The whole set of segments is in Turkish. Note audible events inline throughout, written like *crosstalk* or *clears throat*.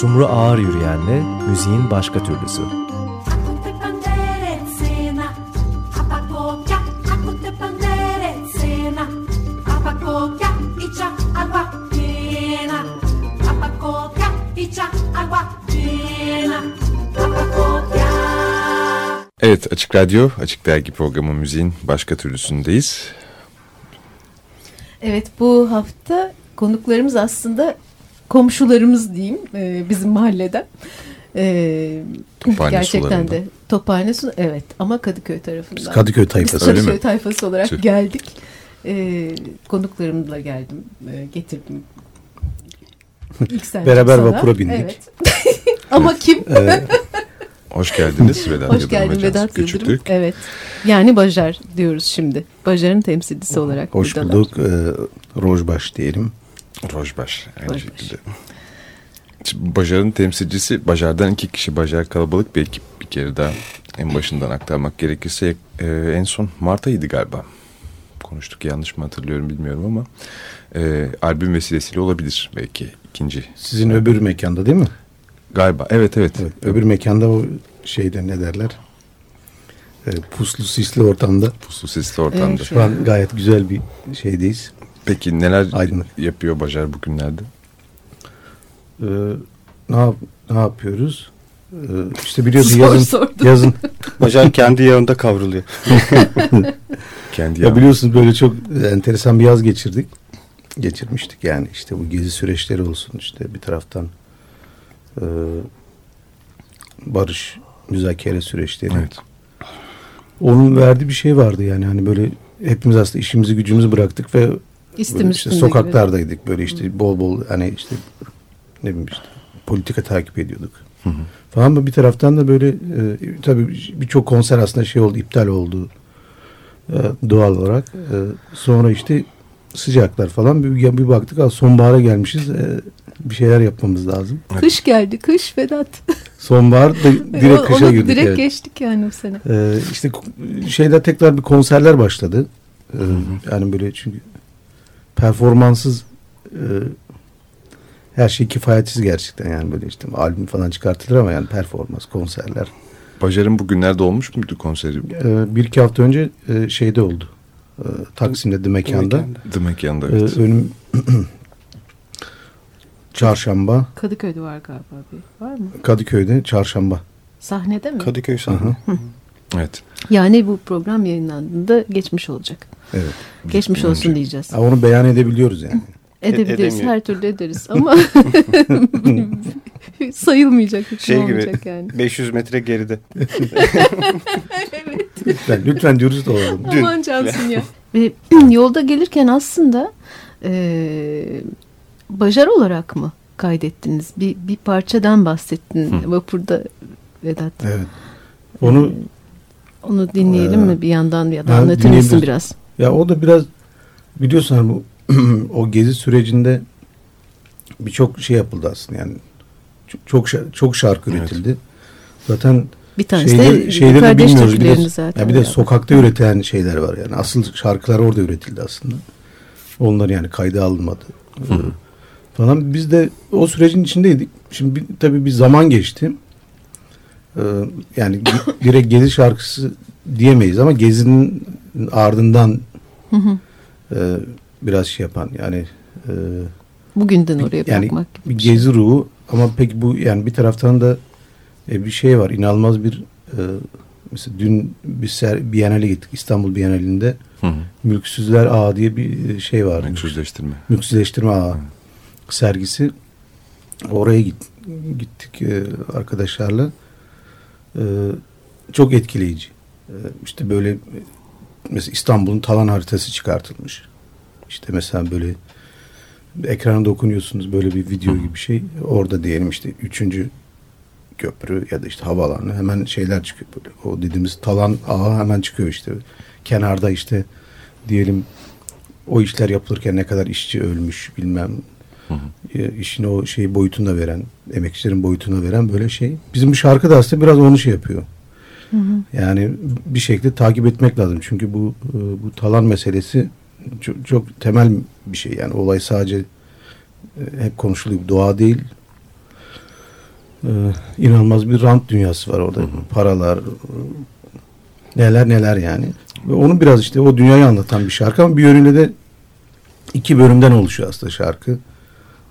Sumru Ağır Yürüyen'le müziğin başka türlüsü. Evet Açık Radyo, Açık Dergi programı müziğin başka türlüsündeyiz. Evet bu hafta konuklarımız aslında komşularımız diyeyim e, bizim mahalleden. E, Tophane gerçekten sularında. de Tophane su evet ama Kadıköy tarafından. Biz Kadıköy tayfası. Biz Öyle mi? Kadıköy tayfası olarak Tüh. geldik. E, konuklarımla geldim, e, getirdim. *laughs* Beraber sana. vapura bindik. Evet. *laughs* ama kim? *laughs* Hoş geldiniz Vedat Hoş geldin Vedat. Küçüktürk. Evet. Yani Bajar diyoruz şimdi. Bajar'ın temsilcisi olarak hoş buradalar. bulduk. Ee, Rojbaş diyelim. Rojbaş aynı Rojbaş. şekilde. Şimdi Bajar'ın temsilcisi, Bajar'dan iki kişi, Bajar kalabalık bir ekip bir kere daha en başından aktarmak gerekirse e, en son Mart ayıydı galiba. Konuştuk yanlış mı hatırlıyorum bilmiyorum ama e, albüm vesilesiyle olabilir belki ikinci. Sizin öbür mekanda değil mi? Galiba evet evet. Evet. Öbür mekanda o şeyde ne derler? Ee, puslu sisli ortamda. Puslu sesli ortamda. Evet. Şu an gayet güzel bir şeydeyiz. Peki neler Aydınlık. yapıyor Bajar bugünlerde? Ee, ne, yap- ne yapıyoruz? Ee, işte biliyorsun *laughs* Zor yazın, sordun. yazın *laughs* Bacan kendi yağında kavruluyor. *laughs* Kendi ya ya biliyorsunuz böyle çok enteresan bir yaz geçirdik. Geçirmiştik yani işte bu gezi süreçleri olsun işte bir taraftan e, barış müzakere süreçleri. Evet. Onun verdiği bir şey vardı yani hani böyle hepimiz aslında işimizi gücümüzü bıraktık ve İstim böyle işte üstünde sokaklardaydık böyle işte bol bol hani işte ne bileyim işte politika takip ediyorduk. Falan ama bir taraftan da böyle e, tabii birçok konser aslında şey oldu iptal oldu e, doğal olarak. E, sonra işte sıcaklar falan bir, bir baktık "Aa, sonbahara gelmişiz e, bir şeyler yapmamız lazım. gibi. Kış geldi, kış Vedat. *laughs* Sonbahar da *laughs* direkt O- kışa onu girdik. Direkt evet. geçtik yani bu sene. Ee, işte şeyde tekrar bir konserler başladı. Ee, yani böyle çünkü performanssız e, her şey kifayetsiz gerçekten yani böyle işte albüm falan çıkartılır ama yani performans, konserler. Bajar'ın bugünlerde olmuş muydu konseri? Ee, bir iki hafta önce e, şeyde oldu. Ee, Taksim'de The Mekan'da. The Mekan'da Ee, evet. önüm *clears throat* Çarşamba, Kadıköy'de var galiba bir. Var mı? Kadıköy'de Çarşamba. Sahnede mi? Kadıköy Hı sahne. hı. evet. Yani bu program yayınlandığında geçmiş olacak. Evet. Geçmiş olsun Önce. diyeceğiz. Ha, onu beyan edebiliyoruz yani. *laughs* Edebiliriz, edemiyor. her türlü ederiz ama *laughs* *laughs* sayılmayacak, Şey gibi olmayacak yani. 500 metre geride. Lütfen, lütfen dürüst olalım. Dün. Aman Cansın ya. Ve *clears throat* yolda gelirken aslında e, bajar olarak mı kaydettiniz? Bir, bir parçadan bahsettin Hı. vapurda Vedat. Evet. Onu Ee, onu dinleyelim Ee, mi bir yandan ya da anlatır mısın biraz? Ya o da biraz biliyorsun hani bu *clears throat* o gezi sürecinde birçok şey yapıldı aslında yani çok çok, şa- çok şarkı Evet. üretildi. Zaten Bir tanesi şeyleri, de şeyleri de kardeş bilmiyoruz. Bir de, zaten. ya bir de ya. sokakta üretilen şeyler var yani. Asıl şarkılar orada üretildi aslında. Onlar yani kayda alınmadı. Ee, Falan biz de o sürecin içindeydik. Şimdi bir, tabii bir zaman geçti. Ee, yani di- direkt gezi şarkısı diyemeyiz ama gezinin ardından Hı hı. e, biraz şey yapan yani e, Bugünden oraya yani bırakmak gibi bir bir şey. gezi ruhu ama peki bu yani bir taraftan da e, bir şey var inanılmaz bir e, mesela dün bir ser, Biennale gittik İstanbul Bienalinde Hı hı. Mülksüzler Ağa diye bir şey var. Mülksüzleştirme. Mülksüzleştirme Ağı sergisi oraya git, gittik e, arkadaşlarla E, çok etkileyici. E, işte böyle e, mesela İstanbul'un talan haritası çıkartılmış. İşte mesela böyle ekrana dokunuyorsunuz böyle bir video gibi bir şey. Orada diyelim işte üçüncü köprü ya da işte havaalanı hemen şeyler çıkıyor böyle. O dediğimiz talan ağı hemen çıkıyor işte. Kenarda işte diyelim o işler yapılırken ne kadar işçi ölmüş bilmem Hı hı. e, işin o şey boyutuna veren, emekçilerin boyutuna veren böyle şey. Bizim bu şarkı da aslında biraz onu şey yapıyor. Hı hı. Yani bir şekilde takip etmek lazım. Çünkü bu e, bu talan meselesi çok, çok temel bir şey. Yani olay sadece e, hep konuşuluyor. Doğa değil. inanılmaz bir rant dünyası var orada. Paralar, e, neler neler yani. Ve onu biraz işte o dünyayı anlatan bir şarkı ama bir yönüyle de iki bölümden oluşuyor aslında şarkı.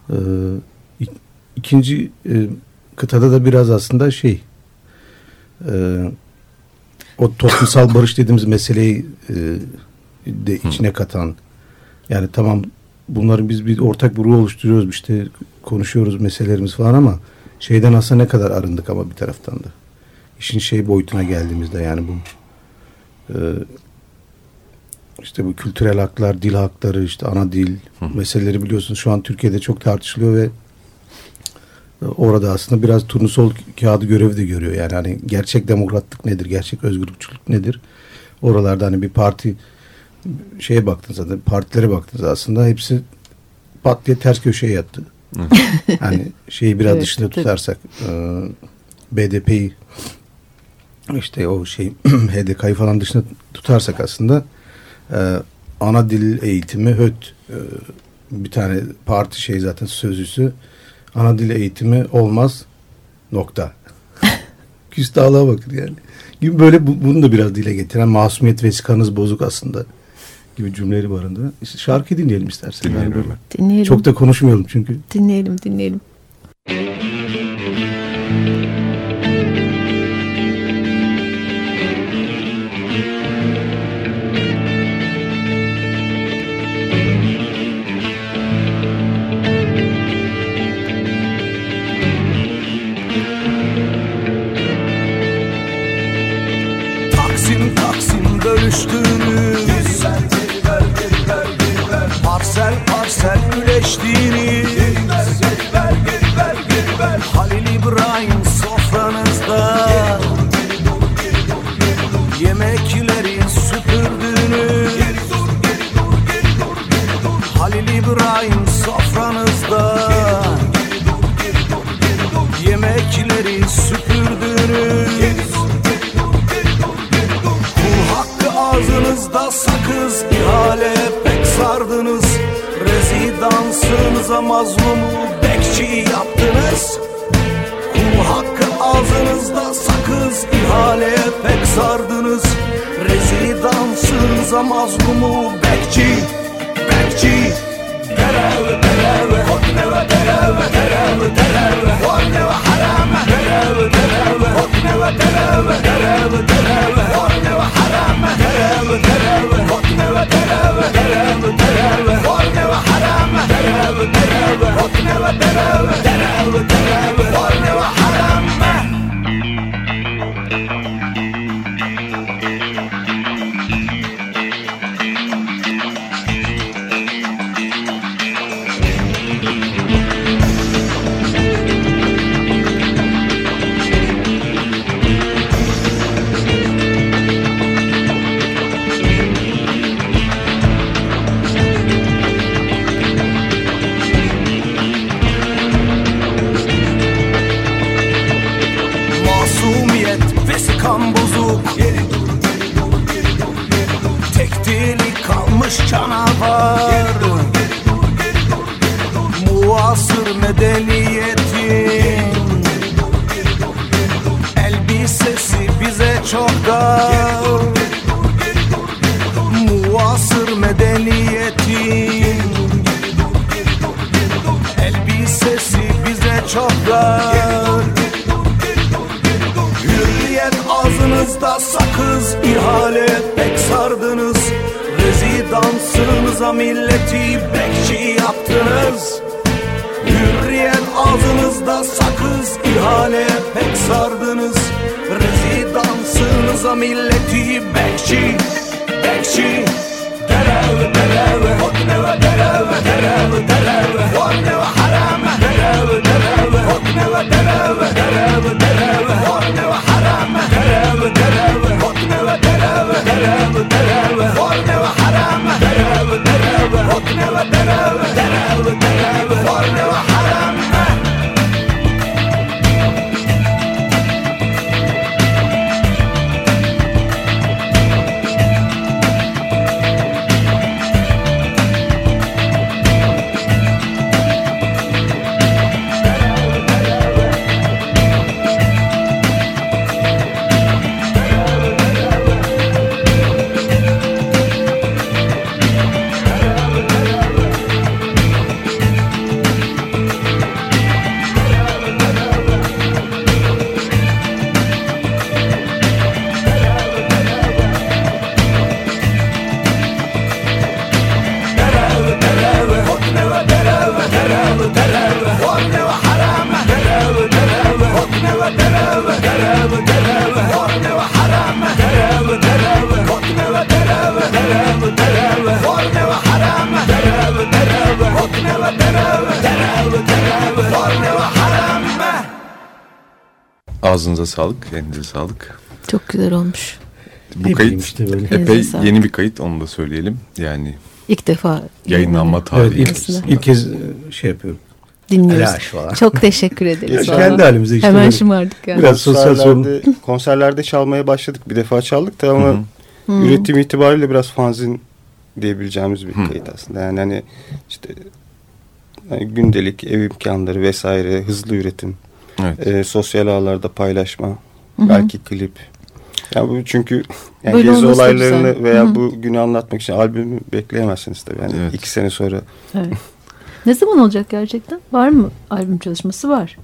Ee, ik- ikinci e, kıtada da biraz aslında şey e, o toplumsal *laughs* barış dediğimiz meseleyi e, de içine katan yani tamam bunların biz bir ortak bir ruh oluşturuyoruz işte konuşuyoruz meselelerimiz falan ama şeyden aslında ne kadar arındık ama bir taraftan da. İşin şey boyutuna geldiğimizde yani bu e, işte bu kültürel haklar, dil hakları, işte ana dil meseleleri biliyorsunuz şu an Türkiye'de çok tartışılıyor ve e, orada aslında biraz turnusol kağıdı görevi de görüyor. Yani hani gerçek demokratlık nedir, gerçek özgürlükçülük nedir? Oralarda hani bir parti şeye baktığınızda, partilere baktığınızda aslında hepsi pat diye ters köşeye yattı. *laughs* hani şeyi biraz Evet, dışında tutarsak e, BDP'yi işte o şey *clears throat* HDK'yı falan dışında tutarsak aslında ana dil eğitimi HÖT e, bir tane parti şey zaten sözcüsü ana dil eğitimi olmaz nokta. *laughs* Küstahlığa bakın yani. Gibi böyle bu- bunu da biraz dile getiren masumiyet vesikanız bozuk aslında gibi cümleleri barındıran. İşte şarkı dinleyelim istersen. Dinleyelim Yani böyle-. Dinleyelim. Çok da konuşmayalım çünkü. dinleyelim, dinleyelim. Ağzınıza sağlık, elinize sağlık. Çok güzel olmuş. Bu Ne kayıt işte böyle. epey Elinize sağlık. yeni bir kayıt onu da söyleyelim. Yani İlk defa yayınlanma tarihi. Evet, ilk, aslında. ilk kez e, şey yapıyorum. dinliyoruz. Çok teşekkür ederiz. Kendi vallahi. halimize işte Hemen şımardık yani. Biraz sosyal sorun. konserlerde, çalmaya başladık. Bir defa çaldık da ama Hı hı. Hmm. üretim itibariyle biraz fanzin diyebileceğimiz bir Hı. kayıt aslında. Yani hani işte hani gündelik ev imkanları vesaire, hızlı üretim, Evet. e, sosyal ağlarda paylaşma, Hı hı. belki klip. Ya bu çünkü yani Böyle gezi olaylarını güzel. veya Hı hı. bu günü anlatmak için albümü bekleyemezsiniz tabii. Yani Evet. iki sene sonra Evet. Ne zaman olacak gerçekten? Var mı albüm çalışması? Var.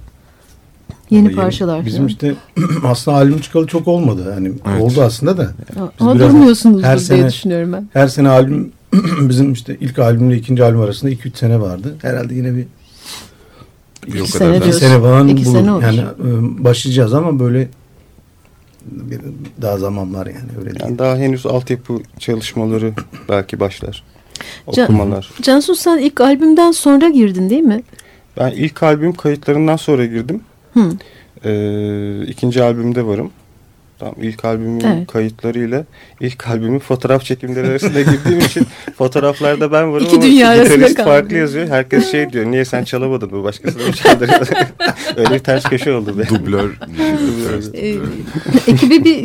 Yeni Vallahi parçalar. Bizim falan. işte *clears throat* aslında albüm çıkalı çok olmadı. Hani Evet. oldu aslında da. Ama biraz durmuyorsunuzdur her diye sene- düşünüyorum ben. Her sene albüm *clears throat* bizim işte ilk albümle ikinci albüm arasında 2-3 sene vardı. Herhalde yine bir Bir o İki kadar sene da- bir diyorsun. sene falan İki bulur. sene olur. Yani e, başlayacağız ama böyle bir, daha zaman var yani öyle değil. yani daha henüz altyapı çalışmaları belki başlar. Can- Okumalar. Cansu sen ilk albümden sonra girdin değil mi? Ben ilk albüm kayıtlarından sonra girdim. Hı. Ee, ikinci albümde varım. Tam ilk albümün Evet. kayıtlarıyla ilk albümün fotoğraf çekimleri arasında girdiğim için *laughs* fotoğraflarda ben varım İki ama dünya arasında gitarist kaldı. farklı yazıyor. Herkes şey diyor niye sen çalamadın bu başkası da mı çaldırıyor? *laughs* Öyle bir ters köşe oldu. be. Dublör. *laughs* Ee, ekibi bir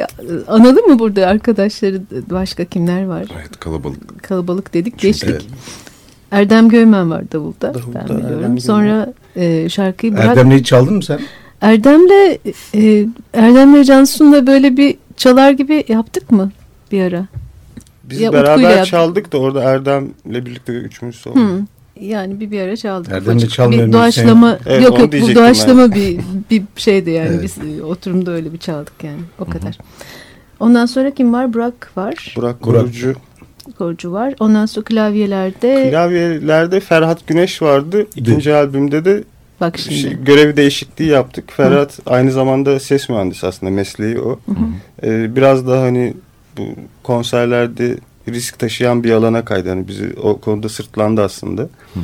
e, analım mı burada arkadaşları başka kimler var? Evet kalabalık. Kalabalık dedik geçtik. Evet. Erdem Göymen var davulda, Davulda, ben Erdem biliyorum. Göymen. Sonra e, şarkıyı bırak. Erdem'le hiç çaldın mı sen? Erdem'le e, Erdem'le Cansu'nla böyle bir çalar gibi yaptık mı bir ara? Biz Ya beraber yaptık. çaldık da orada Erdem'le birlikte üçümüz solo. Hı. Yani bir bir ara çaldık. Erdem'le çalmayan bir doğaçlama Evet, yok yok bu doğaçlama bir bir şeydi yani Evet. biz e, oturumda öyle bir çaldık yani o kadar. Ondan sonra kim var? Burak var. Burak. Korucu. Korucu var. Ondan sonra klavyelerde Klavyelerde Ferhat Güneş vardı. İkinci albümde de bak şimdi. şey, görev değişikliği yaptık. Ferhat aynı zamanda ses mühendisi aslında mesleği o. Hı hı. Ee, biraz daha hani bu konserlerde risk taşıyan bir alana kaydı. Hani bizi o konuda sırtlandı aslında. Hı.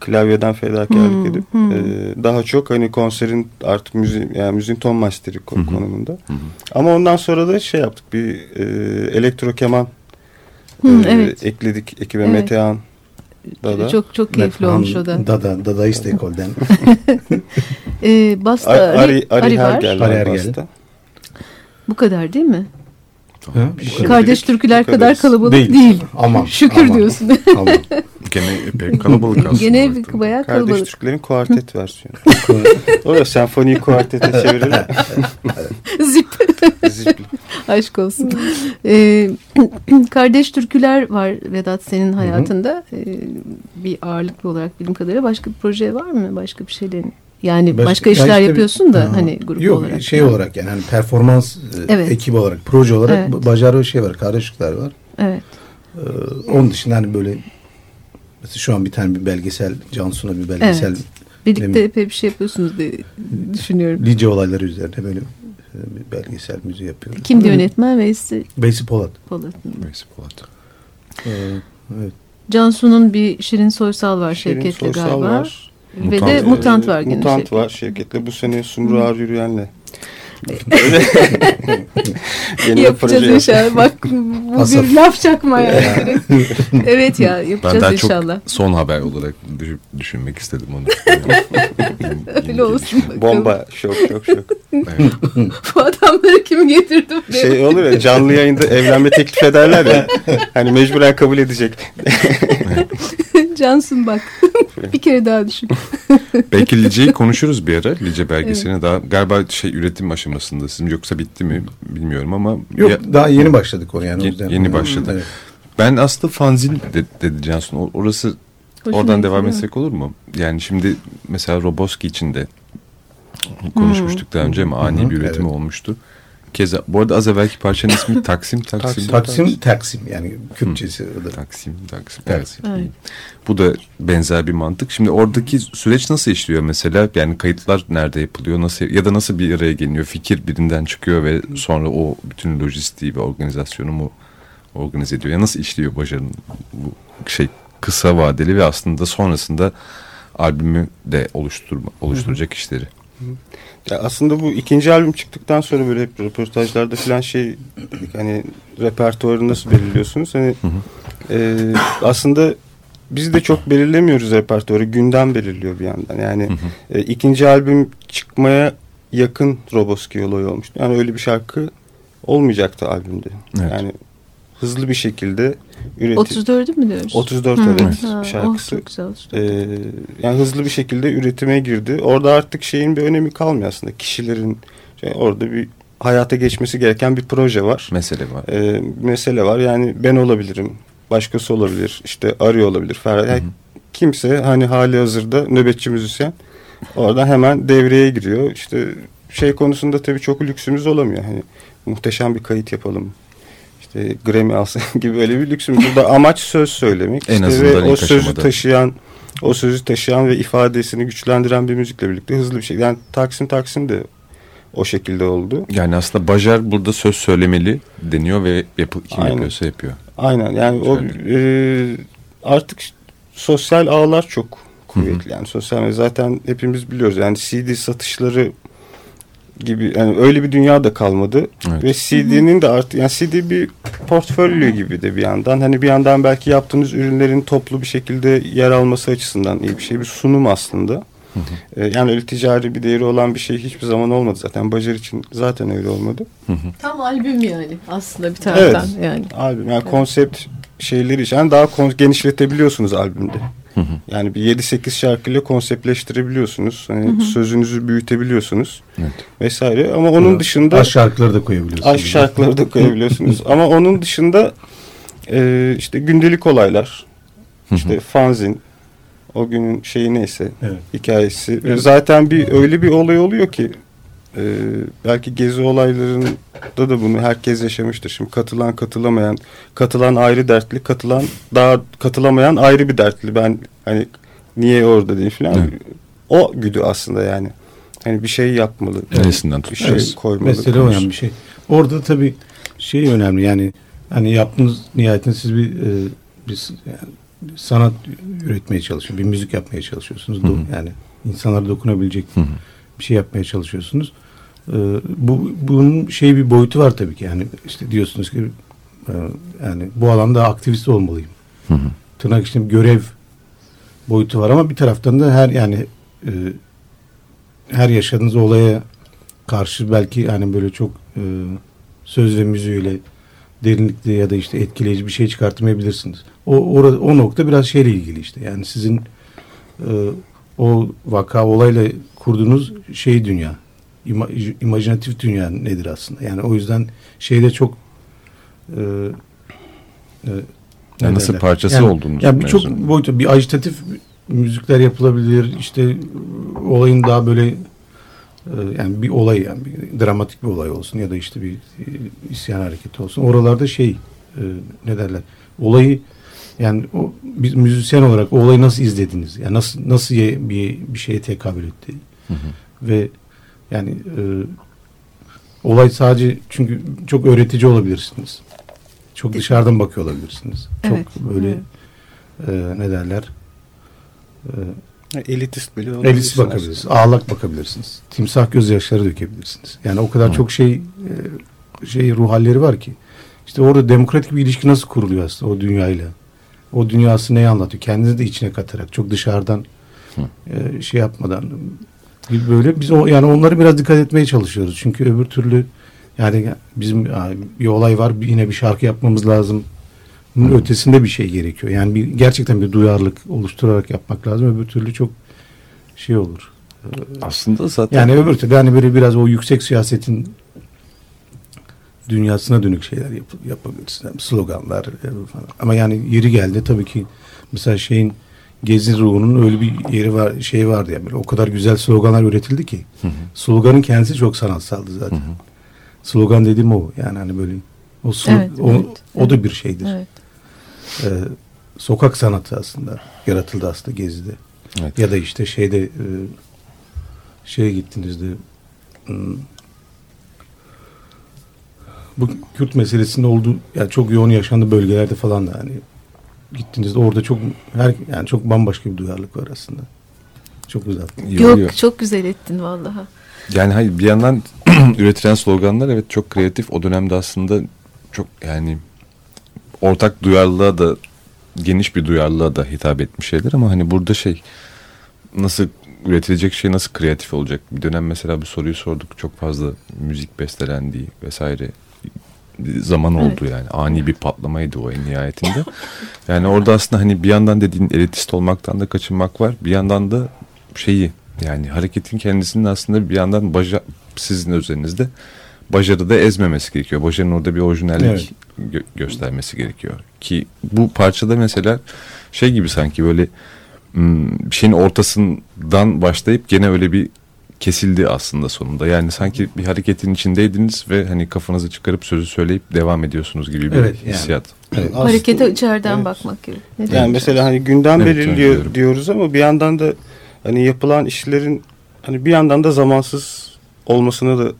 Klavyeden fedakarlık Hı, edip hı. e, daha çok hani konserin artık müziğin yani müziğin ton masteri Hı hı. konumunda. Hı hı. Ama ondan sonra da şey yaptık bir e, elektro keman Hı, e, evet. ekledik ekibe Evet. Metehan da da. Çok çok keyifli Metehan olmuş o da. Dada, Dadaist ekolden. *laughs* Ee, Basta Ari, Ari, Ari, Ari Hergel. basta. Bu kadar değil mi? Şey- kadar. Kardeş türküler kadar kalabalık değil. Aman. Şükür aman, diyorsun. aman. *laughs* Gene epey kalabalık aslında. Gene bayağı Kardeş kalabalık. Türklerin kuartet versiyonu. *laughs* Orada senfoniyi kuartete çevirelim. Zip. Zipli. Aşk olsun. Ee, *clears throat* kardeş türküler var Vedat senin hayatında. Ee, bir ağırlıklı olarak bildiğim kadarıyla başka bir proje var mı? Başka bir şeylerin yani başka, Başka- işler işte yapıyorsun da Ha. hani grup Yok, olarak. şey olarak yani hani performans e, Evet. ekibi olarak, proje olarak Evet. evet. Bacar şey var, kardeşlikler var. Evet. Ee, onun dışında hani böyle mesela şu an bir tane bir belgesel, Cansu'na bir belgesel Evet. Birlikte mi? epey bir şey yapıyorsunuz diye düşünüyorum. Lice olayları üzerine böyle e, bir belgesel müziği yapıyoruz. Kimdi Öyle. yönetmen? Veysi Beysi Polat. Polat. Neyse, Polat. Ee, evet. Cansu'nun bir Şirin Soysal var Şirin Şevket'le Soysal galiba. var. Ve Mutant de var. Mutant var gene. Mutant Şevket. var Şevket'le. Bu sene Sumru Ağır Yürüyen'le. Öyle. *laughs* Yeni bir Yapacağız proje inşallah. Bak *laughs* bu bir laf çakma yani. *laughs* evet ya Ben yapacağız daha inşallah. çok son haber olarak düş- düşünmek istedim onu. Öyle olsun bakalım. Bomba şok şok şok. Evet. Bu adamları kim getirdi buraya? Şey olur ya canlı yayında evlenme teklif ederler ya. Hani mecburen kabul edecek. Cansın bak. *laughs* bir kere daha düşün. *laughs* Belki Lice'yi konuşuruz bir ara. Lice belgeselini daha galiba şey üretim aşamasında sizin yoksa bitti mi bilmiyorum ama Yok ya- daha yeni başladık oraya. Yani, Ye- yeni başladı. Evet. ben aslında fanzin de- dedi Cansun. Orası Hoşuna oradan devam mi? etsek olur mu? Yani şimdi mesela Roboski için de konuşmuştuk daha önce ama ani hı, bir üretim evet. olmuştu. Keza bu arada az evvelki parçanın ismi *laughs* Taksim Taksim. Taksim Taksim yani Kürtçesi da. Taksim Taksim. Evet. Evet. Bu da benzer bir mantık. Şimdi oradaki süreç nasıl işliyor mesela? Yani kayıtlar nerede yapılıyor? Nasıl ya da nasıl bir araya geliniyor? Fikir birinden çıkıyor ve sonra o bütün lojistiği ve organizasyonu mu organize ediyor? Ya nasıl işliyor Bajar'ın bu şey kısa vadeli ve aslında sonrasında albümü de oluşturma, oluşturacak işleri? Ya aslında bu ikinci albüm çıktıktan sonra böyle hep röportajlarda falan şey hani repertuarı nasıl belirliyorsunuz? Hani e, aslında biz de çok belirlemiyoruz repertuarı. Gündem belirliyor bir yandan. Yani e, ikinci albüm çıkmaya yakın Roboski olayı olmuştu. Yani öyle bir şarkı olmayacaktı albümde. Evet. Yani hızlı bir şekilde üretim. 34'ü mü diyoruz? 34 Hı. evet Ha, şarkısı. Oh, çok güzel. 34. Ee, yani hızlı bir şekilde üretime girdi. Orada artık şeyin bir önemi kalmıyor aslında. Kişilerin şey, orada bir hayata geçmesi gereken bir proje var. Mesele var. Ee, mesele var. Yani ben olabilirim. Başkası olabilir. işte arıyor olabilir. Ferhat. Yani kimse hani hali hazırda nöbetçi müzisyen oradan hemen devreye giriyor. İşte şey konusunda tabii çok lüksümüz olamıyor. Hani muhteşem bir kayıt yapalım. İşte Grammy alsın *laughs* gibi öyle bir lüksümüz. Burada amaç söz söylemek. En İşte azından ve o sözü aşamada. taşıyan o sözü taşıyan ve ifadesini güçlendiren bir müzikle birlikte hızlı bir şey. Yani Taksim Taksim de o şekilde oldu. Yani aslında Bajar burada söz söylemeli deniyor ve yapı, kim Aynen. yapıyorsa yapıyor. Aynen yani o e, artık sosyal ağlar çok kuvvetli. Yani sosyal medya zaten hepimiz biliyoruz. Yani CD satışları gibi yani öyle bir dünya da kalmadı. Evet. Ve CD'nin de artık yani CD bir portfolyo gibi de bir yandan. Hani bir yandan belki yaptığınız ürünlerin toplu bir şekilde yer alması açısından iyi bir şey. Bir sunum aslında. E, yani öyle ticari bir değeri olan bir şey hiçbir zaman olmadı zaten. Bacar için zaten öyle olmadı. Tam albüm yani aslında bir taraftan Evet. yani. Albüm yani konsept şeyleri için yani daha genişletebiliyorsunuz albümde. Yani bir 7-8 şarkıyla konseptleştirebiliyorsunuz. Hani sözünüzü büyütebiliyorsunuz Evet. vesaire. Ama onun dışında Aşk şarkıları da koyabiliyorsunuz. aşk şarkıları da koyabiliyorsunuz. Ama onun dışında e, işte gündelik olaylar, işte fanzin, o günün şeyi neyse Evet. hikayesi. Ve Zaten bir öyle bir olay oluyor ki e, belki gezi olaylarında da bunu herkes yaşamıştır. Şimdi katılan katılamayan, katılan ayrı dertli, katılan daha katılamayan ayrı bir dertli. Ben hani niye orada değil falan. Evet. O güdü aslında yani. Hani bir şey yapmalı. Neresinden bir şey koymalı. Mesele o yani bir şey. Orada tabii şey önemli yani hani yaptığınız nihayetinde siz bir, e, bir s- yani sanat üretmeye çalışıyorsunuz. Bir müzik yapmaya çalışıyorsunuz. Do- Yani insanlara dokunabilecek bir şey yapmaya çalışıyorsunuz. E, bu bunun şey bir boyutu var tabii ki. Yani işte diyorsunuz ki e, yani bu alanda aktivist olmalıyım. Tırnak içinde görev boyutu var ama bir taraftan da her yani e, her yaşadığınız olaya karşı belki yani böyle çok e, söz ve müziğiyle derinlikli ya da işte etkileyici bir şey çıkartmayabilirsiniz. O orada o nokta biraz şeyle ilgili işte. Yani sizin e, o vaka olayla kurduğunuz şey dünya, ima, imajinatif dünya nedir aslında? Yani o yüzden şeyde çok e, e, Yani nasıl derler? parçası yani, olduğunuz Yani birçok boyutu bir ajitatif müzikler yapılabilir. İşte olayın daha böyle yani bir olay yani bir dramatik bir olay olsun ya da işte bir e, isyan hareketi olsun. Oralarda şey e, ne derler? Olayı yani o biz müzisyen olarak o olayı nasıl izlediniz? Yani nasıl nasıl bir bir şeye tekabül etti? Ve yani e, olay sadece çünkü çok öğretici olabilirsiniz. Çok dışarıdan bakıyor olabilirsiniz. Evet, Çok böyle evet. e, ne derler? E, Elitist bile Elis olabilirsin bakabilirsiniz. Ağlak bakabilirsiniz. Timsah gözyaşları dökebilirsiniz. Yani o kadar çok şey e, şey ruh halleri var ki. İşte orada demokratik bir ilişki nasıl kuruluyor aslında o dünyayla? O dünyası neyi anlatıyor? Kendinizi de içine katarak çok dışarıdan e, şey yapmadan bir böyle biz o yani onları biraz dikkat etmeye çalışıyoruz. Çünkü öbür türlü yani bizim bir olay var yine bir şarkı yapmamız lazım. Bunun ötesinde bir şey gerekiyor. Yani bir gerçekten bir duyarlılık oluşturarak yapmak lazım. Öbür türlü çok şey olur. Aslında zaten Yani öbür türlü hani böyle biraz o yüksek siyasetin dünyasına dönük şeyler yap, yapabilirsin. Yani sloganlar e, falan. Ama yani yeri geldi tabii ki mesela şeyin Gezi ruhunun öyle bir yeri var, şey vardı yani böyle o kadar güzel sloganlar üretildi ki. Sloganın kendisi çok sanatsaldı zaten. Slogan dediğim o. Yani hani böyle o slo- Evet, o, evet, o da bir şeydir. Evet. Ee, sokak sanatı aslında yaratıldı aslında Gezi'de. Evet. Ya da işte şeyde e, şeye gittiğinizde hmm, bu Kürt meselesinin olduğu yani çok yoğun yaşandığı bölgelerde falan da hani gittiğinizde orada çok her yani çok bambaşka bir duyarlılık var aslında. Çok uzattım. Yoruyor. Yok çok güzel ettin vallahi. Yani hayır bir yandan *clears throat* üretilen sloganlar evet çok kreatif. O dönemde aslında çok yani ortak duyarlılığa da geniş bir duyarlılığa da hitap etmiş şeyler ama hani burada şey nasıl üretilecek şey nasıl kreatif olacak? Bir dönem mesela bu soruyu sorduk. Çok fazla müzik bestelendiği vesaire zaman oldu yani. Ani bir patlamaydı o en nihayetinde. *laughs* Yani orada aslında hani bir yandan dediğin elitist olmaktan da kaçınmak var. Bir yandan da şeyi yani hareketin kendisinin aslında bir yandan baca, sizin üzerinizde başarıda ezmemesi gerekiyor. Başarının orada bir orijinallik gö- göstermesi gerekiyor. Ki bu parçada mesela şey gibi sanki böyle bir şeyin ortasından başlayıp gene öyle bir kesildi aslında sonunda. Yani sanki bir hareketin içindeydiniz ve hani kafanızı çıkarıp sözü söyleyip devam ediyorsunuz gibi bir Evet, yani. hissiyat. Evet. Harekete içeriden evet. bakmak gibi. Ne Yani mesela hani gündem Evet, belirliyor evet, diyoruz ama bir yandan da hani yapılan işlerin hani bir yandan da zamansız olmasına da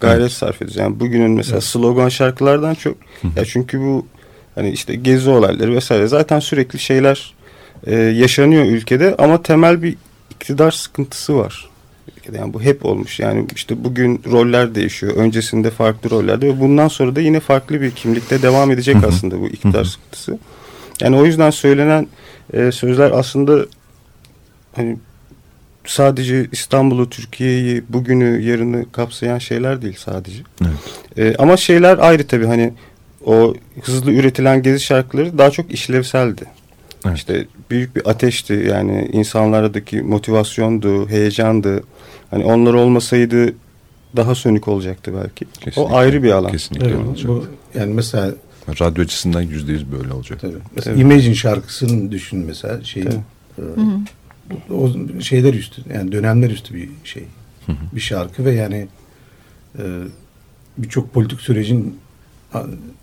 gayret Evet. sarf ediyoruz. Yani bugünün mesela Evet. slogan şarkılardan çok ya çünkü bu hani işte gezi olayları vesaire zaten sürekli şeyler e, yaşanıyor ülkede ama temel bir iktidar sıkıntısı var. Ülkede. Yani bu hep olmuş. Yani işte bugün roller değişiyor. Öncesinde farklı rollerde ve bundan sonra da yine farklı bir kimlikte devam edecek aslında bu iktidar sıkıntısı. Yani o yüzden söylenen e, sözler aslında hani sadece İstanbul'u, Türkiye'yi, bugünü, yarını kapsayan şeyler değil sadece. Evet. E, ama şeyler ayrı tabii hani o hızlı üretilen gezi şarkıları daha çok işlevseldi. Evet. İşte büyük bir ateşti yani insanlardaki motivasyondu, heyecandı. Hani onlar olmasaydı daha sönük olacaktı belki. Kesinlikle. O ayrı bir alan. Kesinlikle Evet, öyle olacak. bu, yani mesela Radyo açısından yüzde yüz böyle olacak. Tabii. Mesela Evet. Imagine şarkısını düşün mesela şey Tabii. e, Hı hı. O şeyler üstü yani dönemler üstü bir şey Hı hı. bir şarkı ve yani e, birçok politik sürecin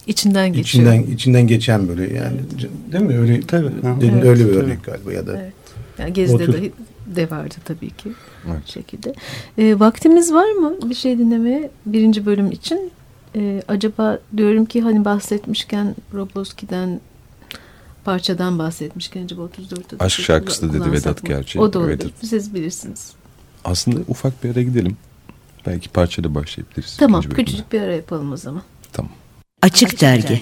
İçinden geçiyor. içinden içinden geçen böyle yani değil mi öyle Tabii. Demin Evet, öyle bir tabii. örnek galiba ya da Evet. Yani Gezi'de O tür- de, de vardı tabii ki Evet. bu şekilde. Ee, vaktimiz var mı bir şey dinlemeye birinci bölüm için? Ee, acaba diyorum ki hani bahsetmişken Roboski'den parçadan bahsetmişken acaba 34 Aşk şarkısı da dedi Vedat mı? gerçi. O da olur. Evet. Siz bilirsiniz. Aslında ufak bir ara gidelim. Belki parçayla başlayabiliriz. Tamam bölümde. küçücük bir ara yapalım o zaman. Tamam. Açık Dergi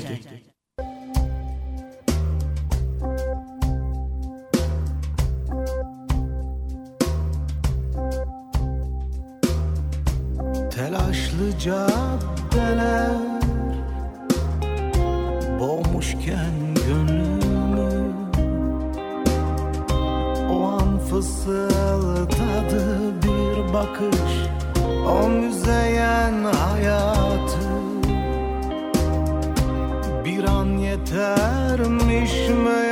Telaşlı caddeler Boğmuşken gönlümü bakış O müzeyen hayatı. Bir an yetermiş meğer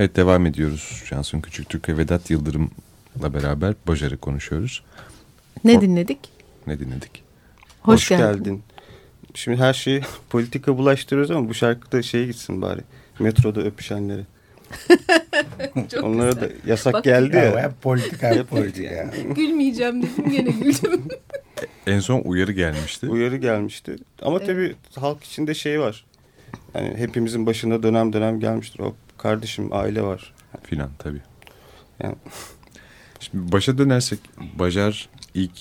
Evet devam ediyoruz. Cansun Küçüktürk ve Vedat Yıldırım'la beraber Bajar'ı konuşuyoruz. Ne dinledik? Ne dinledik? Hoş, geldin. Şimdi her şeyi *laughs* politika bulaştırıyoruz ama bu şarkıda şeye gitsin bari. Metroda öpüşenleri. *laughs* Çok Onlara güzel. da yasak Bak- geldi Ya, ya. hep politika hep politika. *laughs* Gülmeyeceğim dedim gene güldüm. En son uyarı gelmişti. Uyarı gelmişti. Ama Evet. tabii halk içinde şey var. Yani hepimizin başına dönem dönem gelmiştir. O kardeşim aile var. filan tabii. Yani *laughs* Şimdi başa dönersek Bajar ilk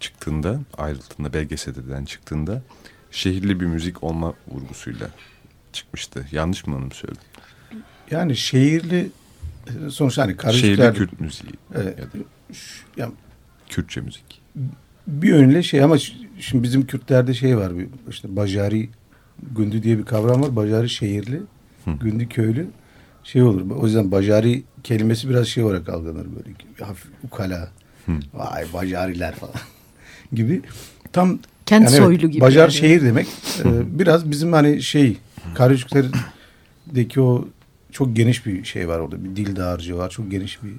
çıktığında ayrıldığında belgeselden çıktığında şehirli bir müzik olma vurgusuyla çıkmıştı. Yanlış mı onu söyledim? Yani şehirli sonuçta hani Şehirli karışıklar. Kürt müziği Evet. ya da Ş- ya Kürtçe müzik. bir yönüyle şey ama şimdi bizim Kürtlerde şey var bir işte bacari gündü diye bir kavram var. Bacari şehirli, Hı. gündü köylü şey olur. O yüzden bacari kelimesi biraz şey olarak algılanır böyle hafif ukala. Hı. Vay bacariler falan *laughs* gibi. Tam Kent Yani evet, soylu gibi. Bacar yani. şehir demek. Ee, biraz bizim hani şey Karacükler'deki o çok geniş bir şey var orada. Bir dil dağarcığı var. Çok geniş bir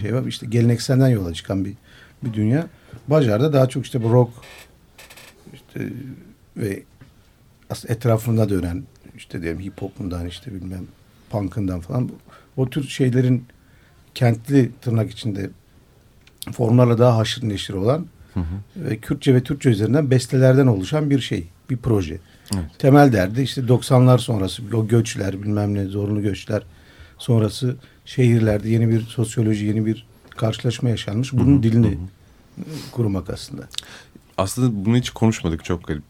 şey var. İşte gelenekselden yola çıkan bir bir dünya. Bacar'da daha çok işte bu rock işte ve aslında etrafında dönen işte diyelim hip hop'undan işte bilmem punk'ından falan o tür şeylerin kentli tırnak içinde formlarla daha haşır neşir olan ve Kürtçe ve Türkçe üzerinden bestelerden oluşan bir şey, bir proje. Evet. Temel derdi işte 90'lar sonrası o göçler bilmem ne zorunlu göçler sonrası şehirlerde yeni bir sosyoloji, yeni bir karşılaşma yaşanmış. Bunun dilini kurmak aslında. Aslında bunu hiç konuşmadık çok garip.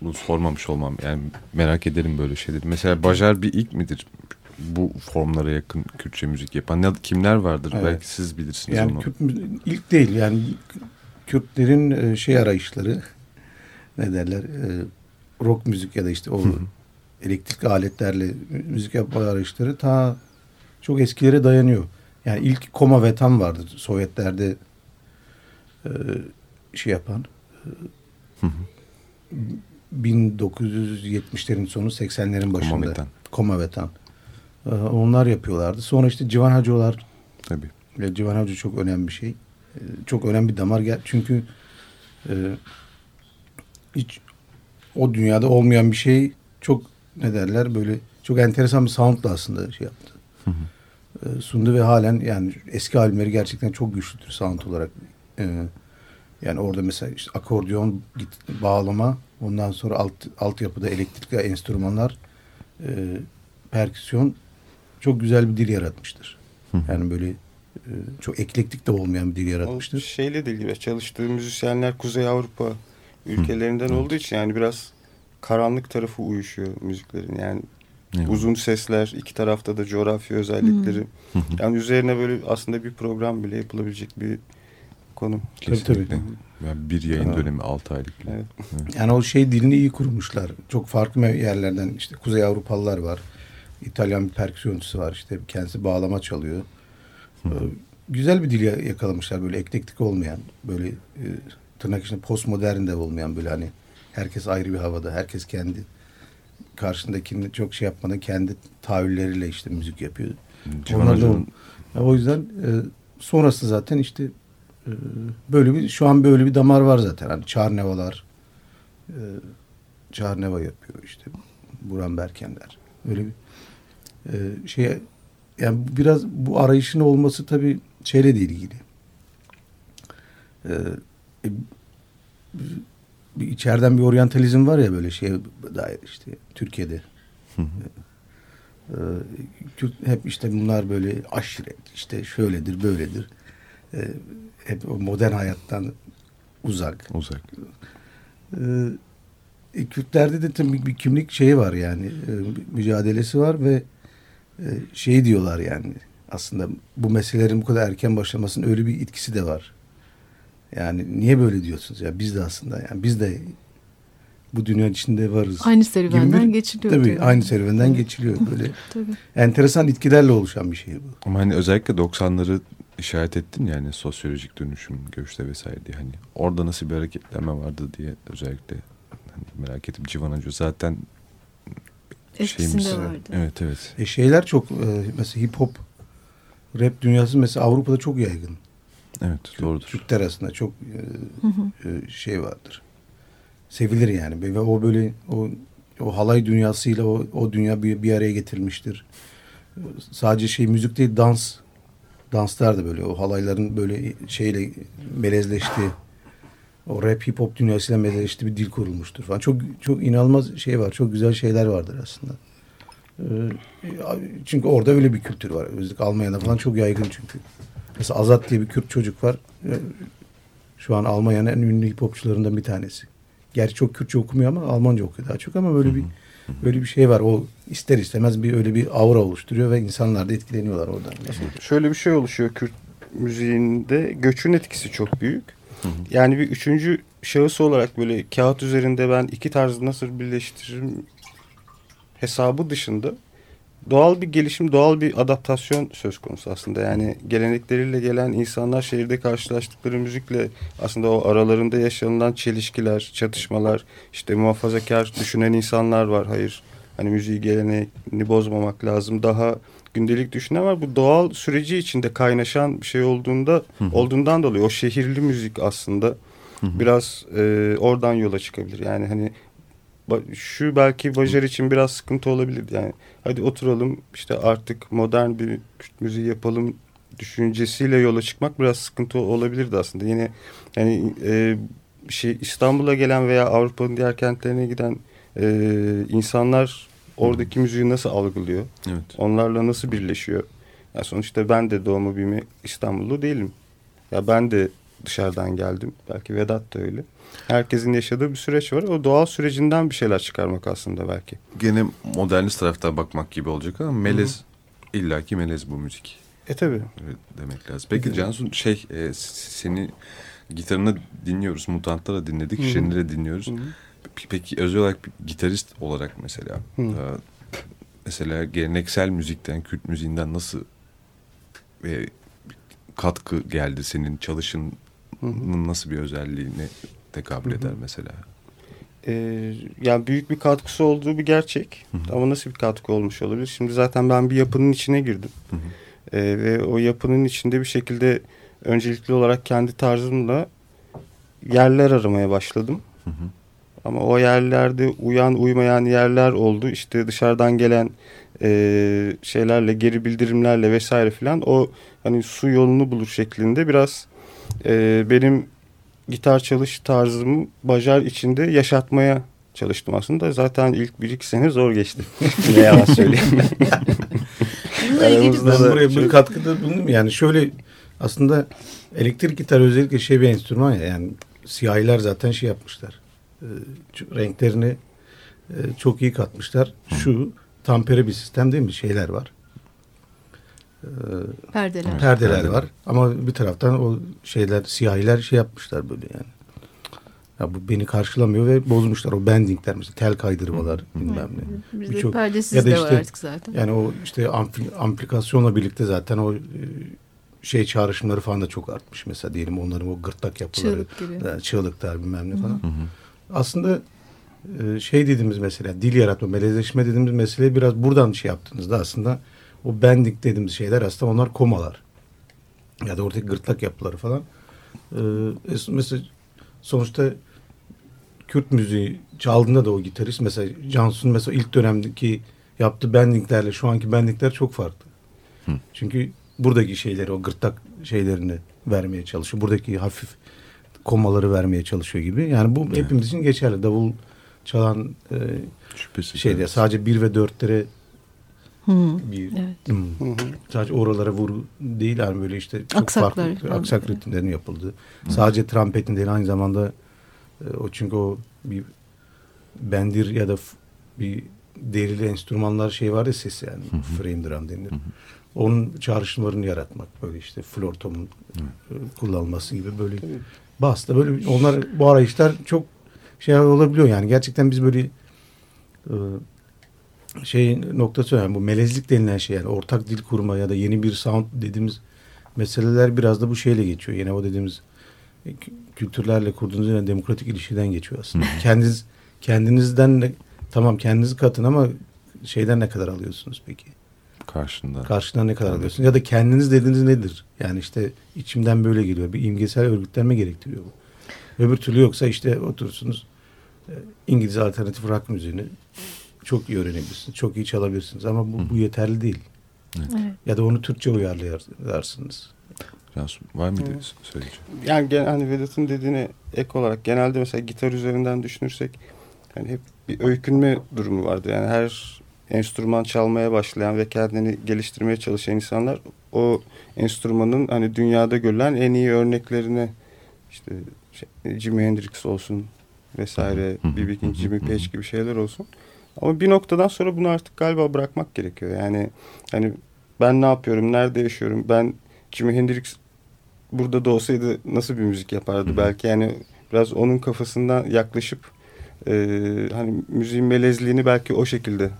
Bunu sormamış olmam. Yani merak ederim böyle şeyleri. Mesela Bajar bir ilk midir? Bu formlara yakın Kürtçe müzik yapan. Ya, kimler vardır? Evet. Belki siz bilirsiniz Yani onu. Kürt ilk değil yani Kürtlerin e, şey arayışları ne derler e, rock müzik ya da işte o elektrik aletlerle müzik yapma arayışları ta çok eskilere dayanıyor. Yani ilk Koma ve Tam vardı Sovyetlerde e, şey yapan e, 1970'lerin sonu 80'lerin başında. Koma ve Tam. Koma ve Tam. E, onlar yapıyorlardı. Sonra işte Civan Hacıoğlar Tabii. ve Civan Hoca çok önemli bir şey. Ee, Çok önemli bir damar gel. Çünkü e, hiç o dünyada olmayan bir şey çok ne derler böyle çok enteresan bir soundla aslında şey yaptı. Ee, sundu ve halen yani eski albümleri gerçekten çok güçlüdür sound olarak. Ee, yani orada mesela işte akordeon, git, bağlama, ondan sonra alt altyapıda elektrikli enstrümanlar, e, perküsyon çok güzel bir dil yaratmıştır. Yani böyle e, çok eklektik de olmayan bir dil O yaratmıştır. şeyle de ilgili çalıştığı müzisyenler Kuzey Avrupa ülkelerinden olduğu için yani biraz karanlık tarafı uyuşuyor müziklerin. Yani Evet. uzun sesler, iki tarafta da coğrafya özellikleri. Yani üzerine böyle aslında bir program bile yapılabilecek bir konu. Kesinlikle. tabii. Yani bir yayın Ha. dönemi 6 aylık. Evet. Yani o şey dilini iyi kurmuşlar. Çok farklı yerlerden işte Kuzey Avrupalılar var. İtalyan bir perküsyoncusu var işte kendisi bağlama çalıyor. Ee, güzel bir dil ya- yakalamışlar böyle eklektik olmayan böyle e, tırnak içinde postmodern de olmayan böyle hani herkes ayrı bir havada herkes kendi karşındakini çok şey yapmadan kendi tahayyülleriyle işte müzik yapıyor. Onlar da o yüzden e, sonrası zaten işte e, böyle bir şu an böyle bir damar var zaten. Hani Çarnevalar e, Çarneva yapıyor işte Buran Berkenler. Öyle bir e, şey yani biraz bu arayışın olması tabii şeyle de ilgili. E, e, bir içeriden bir oryantalizm var ya böyle şeye dair işte Türkiye'de. Ee, Kürt hep işte bunlar böyle aşiret işte şöyledir böyledir. Ee, hep o modern hayattan uzak. uzak. Ee, e, Kürtlerde de tabii bir kimlik şeyi var yani e, mücadelesi var ve e, şey diyorlar yani aslında bu meselelerin bu kadar erken başlamasının öyle bir etkisi de var. Yani niye böyle diyorsunuz ya biz de aslında yani biz de bu dünya içinde varız. Aynı serüvenden bir- geçiliyor. Tabii diyor. aynı serüvenden geçiliyor *laughs* böyle. Tabii. Enteresan itkilerle oluşan bir şey bu. Ama hani özellikle 90'ları işaret ettin yani sosyolojik dönüşüm, göçte vesaire diye. Hani orada nasıl bir hareketlenme vardı diye özellikle hani merak ettim. Civan Hoca zaten Etkisinde şeyimiz. vardı. Evet evet. E şeyler çok e, mesela hip hop rap dünyası mesela Avrupa'da çok yaygın. Evet doğrudur. Türkler arasında çok e, Hı hı. e, şey vardır. Sevilir yani ve o böyle o o halay dünyasıyla o o dünya bir, bir araya getirilmiştir. Sadece şey müzik değil dans danslar da böyle o halayların böyle şeyle melezleştiği o rap hip hop dünyasıyla melezleştiği bir dil kurulmuştur falan. Çok çok inanılmaz şey var. Çok güzel şeyler vardır aslında. Ee, çünkü orada öyle bir kültür var. Özellikle Almanya'da falan çok yaygın çünkü. Mesela Azat diye bir Kürt çocuk var. Ee, Şu an Almanya'nın en ünlü hip hopçularından bir tanesi. Gerçi çok Kürtçe okumuyor ama Almanca okuyor daha çok ama böyle bir böyle bir şey var. O ister istemez bir öyle bir aura oluşturuyor ve insanlar da etkileniyorlar oradan. Şöyle bir şey oluşuyor Kürt müziğinde göçün etkisi çok büyük. Yani bir üçüncü şahıs olarak böyle kağıt üzerinde ben iki tarzı nasıl birleştiririm hesabı dışında doğal bir gelişim, doğal bir adaptasyon söz konusu aslında. Yani gelenekleriyle gelen insanlar şehirde karşılaştıkları müzikle aslında o aralarında yaşanılan çelişkiler, çatışmalar, işte muhafazakar düşünen insanlar var. Hayır hani müziği geleneğini bozmamak lazım. Daha gündelik düşünen var. Bu doğal süreci içinde kaynaşan bir şey olduğunda olduğundan dolayı o şehirli müzik aslında biraz e, oradan yola çıkabilir. Yani hani şu belki Bajar için biraz sıkıntı olabilir. Yani hadi oturalım işte artık modern bir Kürt müziği yapalım düşüncesiyle yola çıkmak biraz sıkıntı olabilirdi aslında. Yine yani e, şey İstanbul'a gelen veya Avrupa'nın diğer kentlerine giden e, insanlar oradaki müziği nasıl algılıyor? Evet. Onlarla nasıl birleşiyor? Ya sonuçta ben de doğma büyüme İstanbullu değilim. Ya ben de dışarıdan geldim. Belki Vedat da öyle. Herkesin yaşadığı bir süreç var. O doğal sürecinden bir şeyler çıkarmak aslında belki. Gene modernist taraftan bakmak gibi olacak ama melez illaki melez bu müzik. E tabi. Evet, demek lazım. Peki Cansu şey e, seni gitarını dinliyoruz. Mutant'ta da dinledik. Hı hı. Peki özel olarak bir gitarist olarak mesela Hı. e, mesela geleneksel müzikten, Kürt müziğinden nasıl e, katkı geldi senin çalışının nasıl bir özelliğine tekabül eder mesela? Ee, yani büyük bir katkısı olduğu bir gerçek. Ama nasıl bir katkı olmuş olabilir? Şimdi zaten ben bir yapının içine girdim. Hı hı. Ee, ve o yapının içinde bir şekilde öncelikli olarak kendi tarzımla yerler aramaya başladım. Hı hı. Ama o yerlerde uyan uymayan yerler oldu. İşte dışarıdan gelen e, şeylerle geri bildirimlerle vesaire filan o hani su yolunu bulur şeklinde biraz e, benim gitar çalış tarzımı bajar içinde yaşatmaya çalıştım aslında. Zaten ilk bir iki sene zor geçti. *laughs* ne yalan söyleyeyim. Aramızda Ben da buraya bir katkıda bulundum. Yani şöyle aslında elektrik gitar özellikle şey bir enstrüman ya yani siyahiler zaten şey yapmışlar. Ç- renklerini e, çok iyi katmışlar. Şu tampere bir sistem değil mi? Şeyler var. Ee, perdeler. perdeler perdeler. var. Ama bir taraftan o şeyler siyahiler şey yapmışlar böyle yani. Ya bu beni karşılamıyor ve bozmuşlar o bendingler mesela tel kaydırmalar bilmem ne. Birçok- perdesiz ya da de işte- var artık zaten. Yani o işte ampli, amplikasyonla birlikte zaten o e, şey çağrışımları falan da çok artmış. Mesela diyelim onların o gırtlak yapıları. Çığlık gibi. Yani çığlıklar bilmem ne falan. Aslında e, şey dediğimiz mesela dil yaratma, melezleşme dediğimiz mesele biraz buradan şey yaptığınızda aslında o bending dediğimiz şeyler aslında onlar komalar. Ya da oradaki gırtlak yapıları falan. E, es- mesela sonuçta Kürt müziği çaldığında da o gitarist mesela Cansu'nun mesela ilk dönemdeki yaptığı bendinglerle şu anki bendingler çok farklı. Çünkü buradaki şeyleri o gırtlak şeylerini vermeye çalışıyor. Buradaki hafif komaları vermeye çalışıyor gibi. Yani bu hepimiz için geçerli. Davul çalan e, Şüphesiz. şeyde evet. sadece bir ve dörtlere Hı. bir Evet. Hmm. sadece oralara vuru değil yani böyle işte çok Aksaklar farklı falan. aksak ritimlerin yapıldığı. Sadece trampetin değil aynı zamanda e, o çünkü o bir bendir ya da f- bir derili enstrümanlar şey var ya sesi yani frame drum denir. Onun çağrışımlarını yaratmak böyle işte flortomun e, kullanılması gibi böyle basta böyle onlar bu arayışlar çok şey olabiliyor yani gerçekten biz böyle e, şey noktası önemli. Bu melezlik denilen şey yani ortak dil kurma ya da yeni bir sound dediğimiz meseleler biraz da bu şeyle geçiyor. Yine o dediğimiz e, kü- kültürlerle kurduğunuz yine demokratik ilişkiden geçiyor aslında. Kendiniz kendinizden de tamam kendinizi katın ama şeyden ne kadar alıyorsunuz peki? Karşında. Karşıdan ne kadar alıyorsunuz? Ya da kendiniz dediğiniz nedir? Yani işte içimden böyle geliyor. Bir imgesel örgütlenme gerektiriyor bu. Öbür türlü yoksa işte oturursunuz e, İngiliz alternatif rock müziğini çok iyi öğrenebilirsiniz. Çok iyi çalabilirsiniz ama bu, bu yeterli değil. Evet. Ya da onu Türkçe uyarlayarsınız. Cansu var mıydı söyleyeceğim? Yani gen, hani Vedat'ın dediğine ek olarak genelde mesela gitar üzerinden düşünürsek hani hep bir öykünme durumu vardı. Yani her enstrüman çalmaya başlayan ve kendini geliştirmeye çalışan insanlar o enstrümanın hani dünyada görülen en iyi örneklerini işte şey, Jimi Hendrix olsun vesaire, B.B. King, Jimmy Page gibi şeyler olsun. Ama bir noktadan sonra bunu artık galiba bırakmak gerekiyor. Yani hani ben ne yapıyorum, nerede yaşıyorum, ben Jimi Hendrix burada da olsaydı nasıl bir müzik yapardı belki yani biraz onun kafasından yaklaşıp e, hani müziğin melezliğini belki o şekilde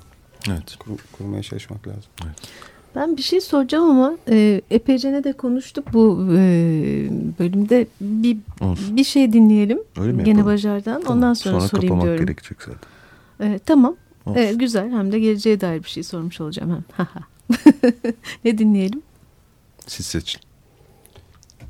Evet. kur- kurmaya çalışmak lazım. Ben bir şey soracağım ama e, epeyce ne de konuştuk bu e, bölümde. Bir, Olsun. bir şey dinleyelim. Öyle mi Gene? Bajar'dan. Tamam. Ondan sonra, sorayım kapamak diyorum. gerekecek zaten. E, tamam. Olsun. E, güzel. Hem de geleceğe dair bir şey sormuş olacağım hem. *laughs* Ne dinleyelim? Siz seçin.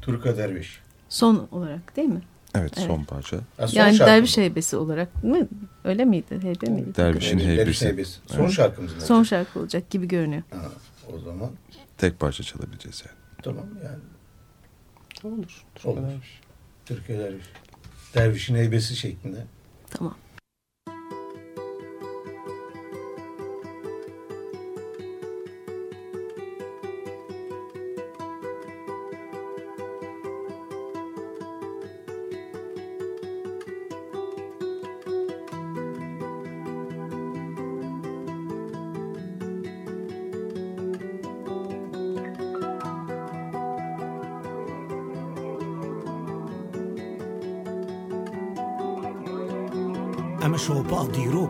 Turka Derviş. Son olarak değil mi? Evet, Evet. son parça. Ha, son yani derviş mı? heybesi olarak mı? Öyle miydi? Heybe miydi? Dervişin Yani Derviş heybesi. heybesi. Son Evet. şarkımız mı? Son şarkı olacak gibi görünüyor. Ha, o zaman Tek parça çalabileceğiz yani. tamam yani. Olur. Olur. Türkiye Derviş. Dervişin heybesi şeklinde. Tamam.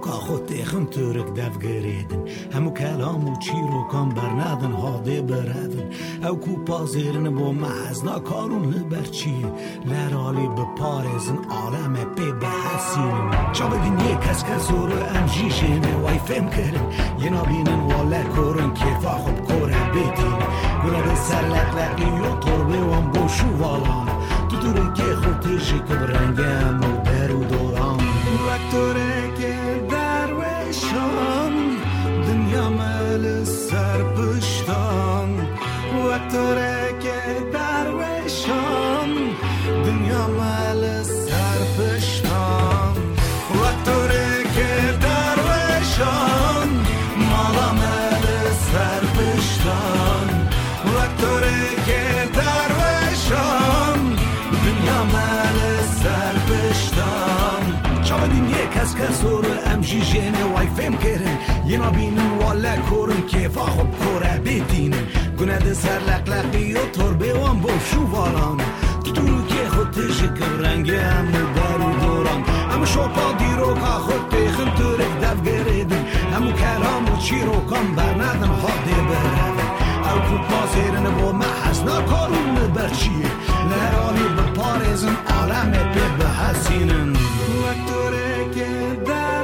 کاخۆ تێخم تورک دەفگەرێدن هەموو کالام و چی رو کام بەرنادن هاادێ بەرادن او کو پازێرنە بۆ مەحەزنا کارون لە بەرچیە لەرالی بپارێزن ئالەمە پێ بەحەسیرن چا ببین یە کەس کە زۆرە ئەمژی ژێنێ وای فێم کردن یەنابینن وا لە کۆرن کێفا خۆ کۆرە بێتین گوڵە سەر لەقلەقی و تۆربێوان بۆ شوواڵان تو دورکێ خۆ تێژی کە بڕەنگەم و دەر و دۆڵام روژی ژنه وای فهم کرن یما بینن والا که فا خوب کوره بیتینن گنه سر لقلقی و تربه وان بوف شو والان تو درو که خود تشکم رنگ هم دارو دوران. اما شوپا دیرو که خود تیخن تورک دف گریدن همو کلام و چی رو کم برندم حاده برندم او کود پاسیرن با محسنا کارون برچیه لرانی به پارزن عالم پی به حسینن وقت که در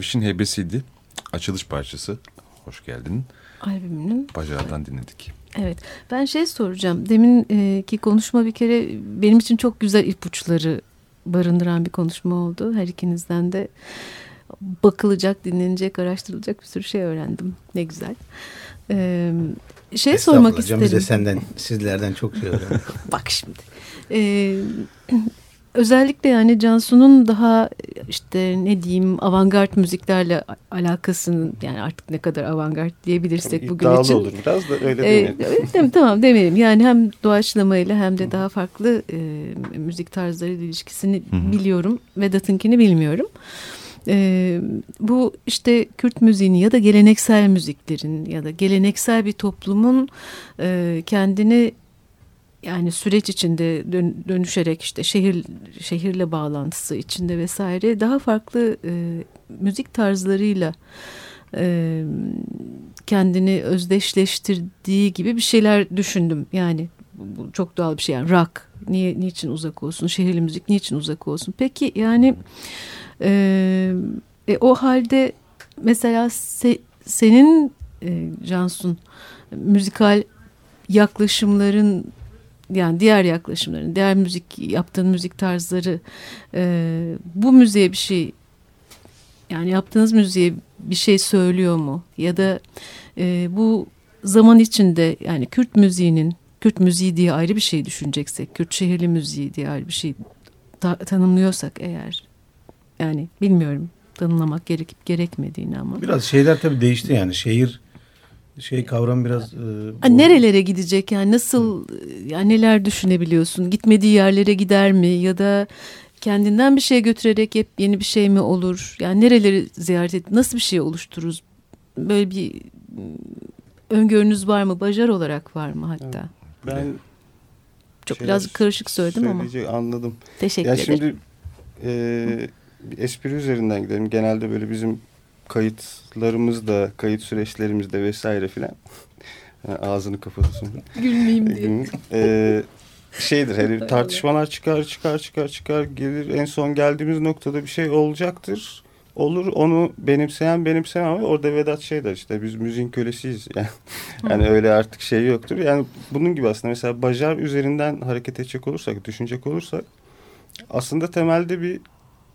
Derviş'in hebesiydi. Açılış parçası. Hoş geldin. Albümünün Bajar'dan dinledik. Evet. Ben şey soracağım. Deminki konuşma bir kere benim için çok güzel ipuçları barındıran bir konuşma oldu. Her ikinizden de bakılacak, dinlenecek, araştırılacak bir sürü şey öğrendim. Ne güzel. Ee, şey sormak isterim. Biz de senden, sizlerden çok şey öğrendik. *laughs* Bak şimdi. Ee, özellikle yani Cansu'nun daha işte ne diyeyim avantgard müziklerle alakasının yani artık ne kadar avantgard diyebilirsek bugün İddialı için. olur biraz da öyle Ee, demeyelim. öyle değil tamam demeyelim. Yani hem doğaçlamayla hem de daha farklı e, müzik tarzlarıyla ilişkisini biliyorum. Vedat'ınkini bilmiyorum. E, bu işte Kürt müziğini ya da geleneksel müziklerin ya da geleneksel bir toplumun e, kendini yani süreç içinde dön- dönüşerek işte şehir şehirle bağlantısı içinde vesaire daha farklı e, müzik tarzlarıyla e, kendini özdeşleştirdiği gibi bir şeyler düşündüm. Yani bu çok doğal bir şey. Yani rock niye niçin uzak olsun? Şehirli müzik niçin uzak olsun? Peki yani e, e, o halde mesela se- senin e, Cansun müzikal yaklaşımların yani diğer yaklaşımların, diğer müzik yaptığın müzik tarzları e, bu müziğe bir şey yani yaptığınız müziğe bir şey söylüyor mu? Ya da e, bu zaman içinde yani Kürt müziğinin Kürt müziği diye ayrı bir şey düşüneceksek, Kürt şehirli müziği diye ayrı bir şey ta- tanımlıyorsak eğer yani bilmiyorum tanımlamak gerekip gerekmediğini ama. Biraz şeyler tabii değişti yani şehir şey kavram biraz... E, Ha, nerelere gidecek yani nasıl yani neler düşünebiliyorsun? Gitmediği yerlere gider mi ya da kendinden bir şey götürerek hep yeni bir şey mi olur? Yani nereleri ziyaret et nasıl bir şey oluştururuz? Böyle bir mm, öngörünüz var mı? Bajar olarak var mı hatta? Ben Çok biraz karışık söyledim ama. Anladım. Teşekkür Ya ederim. şimdi e, bir espri üzerinden gidelim. Genelde böyle bizim kayıtlarımızda, kayıt süreçlerimizde vesaire filan. *laughs* Ağzını kapatıyorsun. Gülmeyeyim diye. Ee, şeydir hani tartışmalar çıkar çıkar çıkar çıkar gelir en son geldiğimiz noktada bir şey olacaktır. Olur onu benimseyen benimseyen ama orada Vedat şey der işte biz müziğin kölesiyiz. *laughs* Yani, yani öyle artık şey yoktur. Yani bunun gibi aslında mesela Bajar üzerinden hareket edecek olursak, düşünecek olursak aslında temelde bir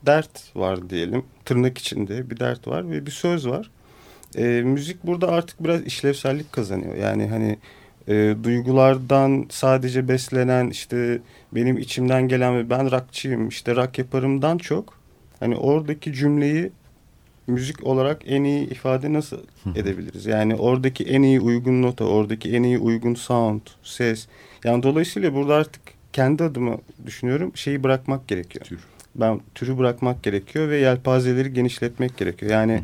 dert var diyelim. Tırnak içinde bir dert var ve bir söz var. Ee, müzik burada artık biraz işlevsellik kazanıyor. Yani hani e, duygulardan sadece beslenen işte benim içimden gelen ve ben rockçıyım işte rock yaparımdan çok hani oradaki cümleyi müzik olarak en iyi ifade nasıl edebiliriz? Yani oradaki en iyi uygun nota, oradaki en iyi uygun sound, ses. Yani dolayısıyla burada artık kendi adıma düşünüyorum şeyi bırakmak gerekiyor. Tür. Ben türü bırakmak gerekiyor ve yelpazeleri genişletmek gerekiyor. Yani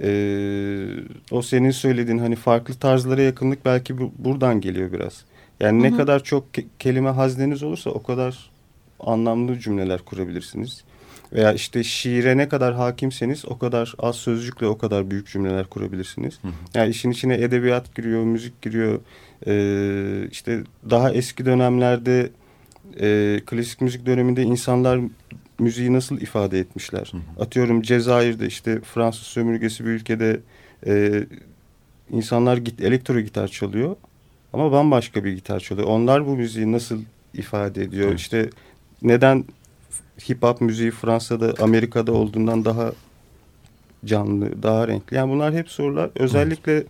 e, o senin söylediğin hani farklı tarzlara yakınlık belki bu, buradan geliyor biraz. Yani ne kadar çok ke- kelime hazneniz olursa o kadar anlamlı cümleler kurabilirsiniz. Veya işte şiire ne kadar hakimseniz o kadar az sözcükle o kadar büyük cümleler kurabilirsiniz. Yani işin içine edebiyat giriyor, müzik giriyor. Ee, işte daha eski dönemlerde e, klasik müzik döneminde insanlar müziği nasıl ifade etmişler? Atıyorum Cezayir'de işte Fransız sömürgesi bir ülkede e, insanlar git elektro gitar çalıyor ama bambaşka bir gitar çalıyor. Onlar bu müziği nasıl ifade ediyor? Evet. İşte neden hip hop müziği Fransa'da, Amerika'da olduğundan daha canlı, daha renkli? Yani bunlar hep sorular. Özellikle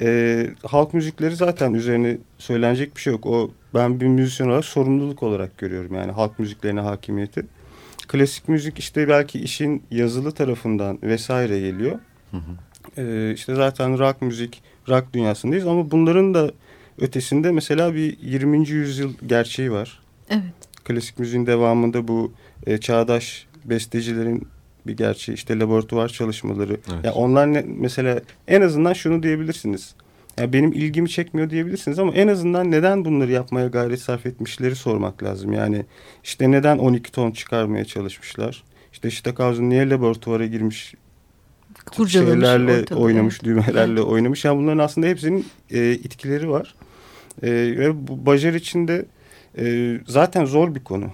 e, halk müzikleri zaten üzerine söylenecek bir şey yok. O ben bir müzisyen olarak sorumluluk olarak görüyorum yani halk müziklerine hakimiyeti. Klasik müzik işte belki işin yazılı tarafından vesaire geliyor. Ee, işte zaten rock müzik, rock dünyasındayız ama bunların da ötesinde mesela bir 20. yüzyıl gerçeği var. Evet. Klasik müziğin devamında bu e, çağdaş bestecilerin bir gerçeği işte laboratuvar çalışmaları. Evet. Ya onlar ne, mesela en azından şunu diyebilirsiniz. Ya benim ilgimi çekmiyor diyebilirsiniz ama en azından neden bunları yapmaya gayret sarf etmişleri sormak lazım. Yani işte neden 12 ton çıkarmaya çalışmışlar? İşte Stockhausen niye laboratuvara girmiş Kurcalamış şeylerle oynamış, evet. düğmelerle oynamış. Yani bunların aslında hepsinin e, itkileri var. E, ve bu Bajar içinde e, zaten zor bir konu.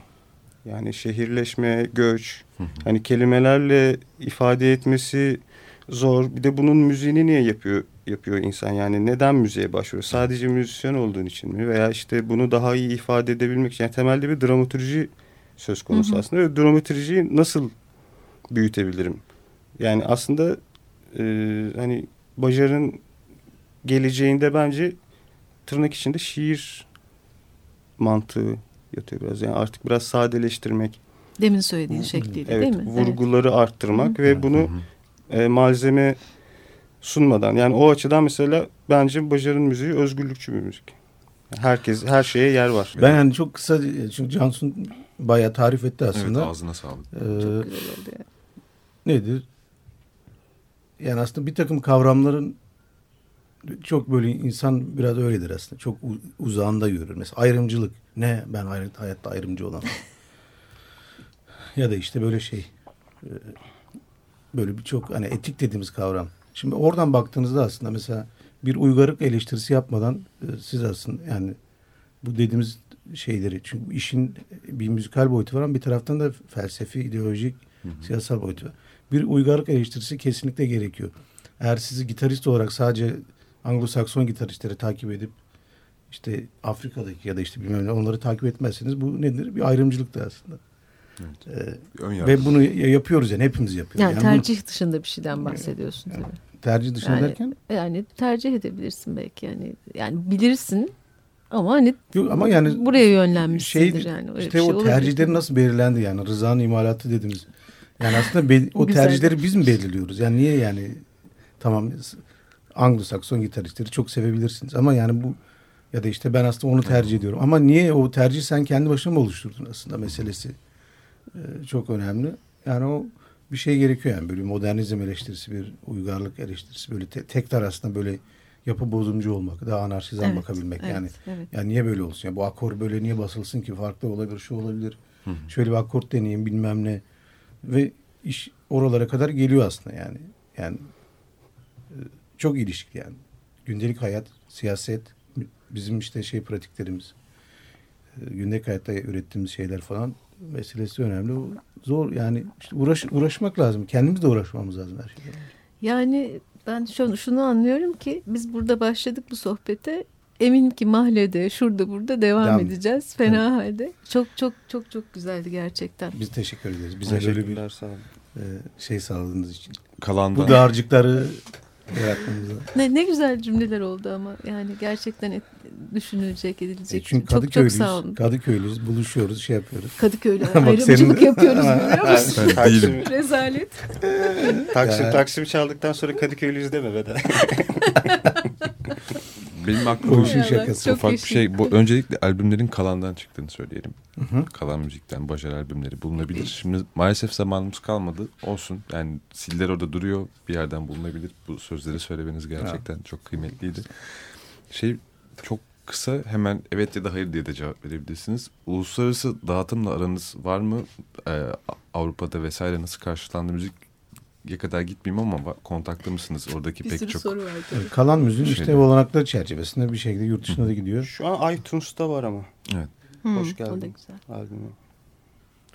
Yani şehirleşme, göç, hani kelimelerle ifade etmesi zor. Bir de bunun müziğini niye yapıyor yapıyor insan? Yani neden müziğe başvuruyor? Sadece müzisyen olduğun için mi? Veya işte bunu daha iyi ifade edebilmek için. Yani temelde bir dramaturji söz konusu aslında. Ve dramaturjiyi nasıl büyütebilirim? Yani aslında e, hani Bajar'ın geleceğinde bence tırnak içinde şiir mantığı yatıyor biraz. Yani artık biraz sadeleştirmek, Demin söylediğin şekliyle evet, değil mi? vurguları arttırmak ve bunu e, malzeme sunmadan. Yani o açıdan mesela bence Bajar'ın müziği özgürlükçü bir müzik. Herkes her şeye yer var. Ben yani çok kısa çünkü Cansun bayağı tarif etti Evet aslında. ağzına sağlık. Ee, Çok güzel oldu ya. nedir? Yani aslında bir takım kavramların çok böyle insan biraz öyledir aslında. Çok uzağında yürür. Mesela ayrımcılık. Ne? Ben hayat, hayatta ayrımcı olamam. *laughs* ya da işte böyle şey. e, Böyle birçok hani etik dediğimiz kavram. Şimdi oradan baktığınızda aslında mesela bir uygarlık eleştirisi yapmadan e, siz aslında yani bu dediğimiz şeyleri çünkü işin bir müzikal boyutu var ama bir taraftan da felsefi, ideolojik, siyasal boyutu var. Bir uygarlık eleştirisi kesinlikle gerekiyor. Eğer sizi gitarist olarak sadece Anglo-Sakson gitaristleri takip edip işte Afrika'daki ya da işte bilmem ne onları takip etmezseniz bu nedir? Bir ayrımcılıktır aslında. Ee, ön yargı. ve bunu ya- yapıyoruz yani hepimiz yapıyoruz. Yani, Yani, tercih dışında bir şeyden bahsediyorsun tabii. bunu tercih dışında Yani, derken yani tercih edebilirsin belki yani. Yani bilirsin ama hani Yok ama yani buraya yönlenmişsindir şey, yani. Öyle işte şey o olabilir. tercihleri nasıl belirlendi yani rızanın imalatı dediğimiz. Yani aslında be- *laughs* o tercihleri biz mi belirliyoruz? Yani niye yani tamam Anglo-Sakson gitaristleri çok sevebilirsiniz ama yani bu ya da işte ben aslında onu tercih ediyorum. Ama niye o tercih sen kendi başına mı oluşturdun aslında meselesi Ee, çok önemli. Yani o bir şey gerekiyor yani böyle modernizm eleştirisi bir uygarlık eleştirisi böyle te- tekrar aslında böyle yapı bozumcu olmak, daha anarşizan Evet, bakabilmek. evet, yani evet. yani niye böyle olsun? Ya bu akor böyle niye basılsın ki? Farklı olabilir, şu olabilir. Şöyle bir akort deneyeyim bilmem ne. Ve iş oralara kadar geliyor aslında yani. Yani e, çok ilişkili yani. Gündelik hayat, siyaset, bizim işte şey pratiklerimiz, e, gündelik hayatta ürettiğimiz şeyler falan meselesi önemli. Zor yani işte uğraş, uğraşmak lazım. Kendimiz de uğraşmamız lazım her şeyden. Yani ben şunu, şunu anlıyorum ki biz burada başladık bu sohbete. Eminim ki mahallede, şurada burada devam Devam. edeceğiz. Fena halde. Çok çok çok çok güzeldi gerçekten. Biz teşekkür ederiz. Bize böyle bir sağ olun. e, şey sağladığınız için. Kalandan Bu dağarcıkları yaratmamıza. Ne, ne güzel cümleler oldu ama yani gerçekten et- düşünülecek, E edilecek. çünkü çok çok Kadıköylüyüz. sağ olun. Kadıköylüyüz. Buluşuyoruz, şey yapıyoruz. Kadıköy'le Bak *laughs* ayrımcılık senin- yapıyoruz görüyor musun? Değilim. *laughs* Rezalet. Taksim. Taksim çaldıktan sonra Kadıköylüyüz deme be de. *laughs* Benim aklıma bir şakası. çok ufak bir şey. Bu öncelikle albümlerin kalandan çıktığını söyleyelim. hı. Kalan müzikten Bajar albümleri bulunabilir. Şimdi maalesef zamanımız kalmadı. Olsun. Yani siller orada duruyor. Bir yerden bulunabilir. Bu sözleri söylemeniz gerçekten çok kıymetliydi. Şey çok kısa hemen evet ya da hayır diye de cevap verebilirsiniz. Uluslararası dağıtımla aranız var mı? Ee, Avrupa'da vesaire nasıl karşılandı müzik? Ya kadar gitmeyeyim ama va- kontakta mısınız? Oradaki Bir pek sürü çok soru var. tabii. E, Kalan müziğin Şeyde. işte olanakları çerçevesinde bir şekilde yurt dışına da gidiyor. Şu an iTunes'ta var ama Evet. Hmm, Hoş O da geldin. güzel. albümü.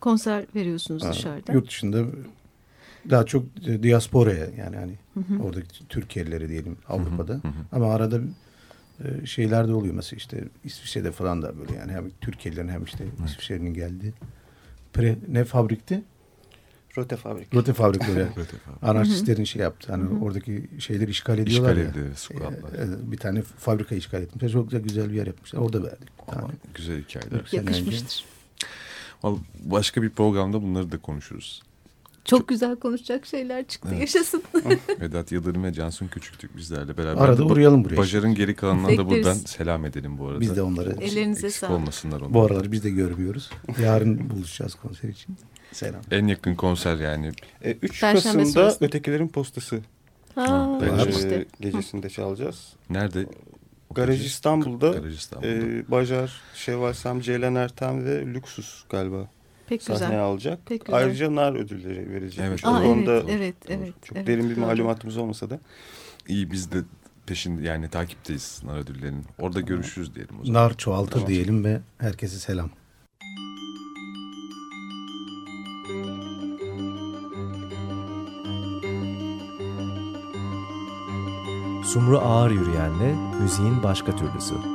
Konser veriyorsunuz Ha, dışarıda. Yurt dışında daha çok diasporaya yani hani oradaki Türkiye'lileri diyelim Avrupa'da. Ama arada e, şeyler de oluyor mesela işte İsviçre'de falan da böyle yani hem Türkiye'lilerin hem işte İsviçre'nin geldiği. Pre, ne fabrikti? Rote Fabrik. Rote fabrikleri. *laughs* Anarşistlerin şey yaptı. Hani oradaki şeyleri işgal ediyorlar İşgal ya. ediyor, squatlar. E, e, bir tane fabrika işgal etmişler. Çok güzel, güzel bir yer yapmışlar. Orada verdik. bir tane. Aman, güzel hikayeler. önce. Yakışmıştır. Vallahi Başka bir programda bunları da konuşuruz. Çok güzel konuşacak şeyler çıktı. Evet. Yaşasın. *laughs* Vedat Yıldırım ve Cansun Küçüktük bizlerle beraber. Arada uğrayalım buraya. Bajar'ın geri kalanına da buradan selam edelim bu arada. Biz de onları Ellerinize sağlık. olmasınlar onlar. bu aralar biz de görmüyoruz. Yarın buluşacağız konser için. Selam. En yakın konser yani. E, 3 Perşembe Kasım'da sonrası. Ötekilerin Postası Ha, Ben e, işte. gecesinde çalacağız. Nerede? Garaj İstanbul'da Garaj İstanbul'da. e, Bajar, Şevval Sam, Ceylan Ertem ve Lüksus galiba Pek sahneye güzel. alacak. Pek güzel. Ayrıca nar ödülleri verecek. Evet. Aa, evet, evet, Doğru. evet. çok evet, derin bir doğru. malumatımız olmasa da. İyi biz de peşinde yani takipteyiz nar ödüllerinin. Orada görüşürüz diyelim o zaman. Nar çoğaltır Tamam. diyelim ve herkese selam. Sumru Ağır Yürüyen'le müziğin başka türlüsü.